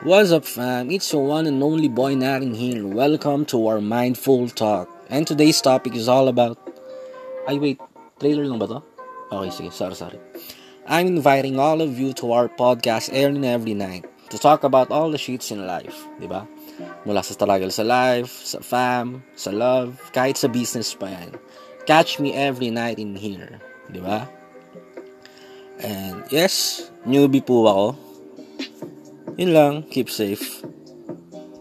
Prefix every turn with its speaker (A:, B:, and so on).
A: What's up, fam? It's your one and only boy Naring here. Welcome to our Mindful Talk. And today's topic is all about... Ay, wait. Trailer lang ba to? Okay, sige. Sorry, sorry. I'm inviting all of you to our podcast every and every night to talk about all the shits in life. Di ba? Mula sa struggle sa life, sa fam, sa love, kahit sa business pa yan. Catch me every night in here. Di ba? And yes, newbie po ako. Yun lang. Keep safe.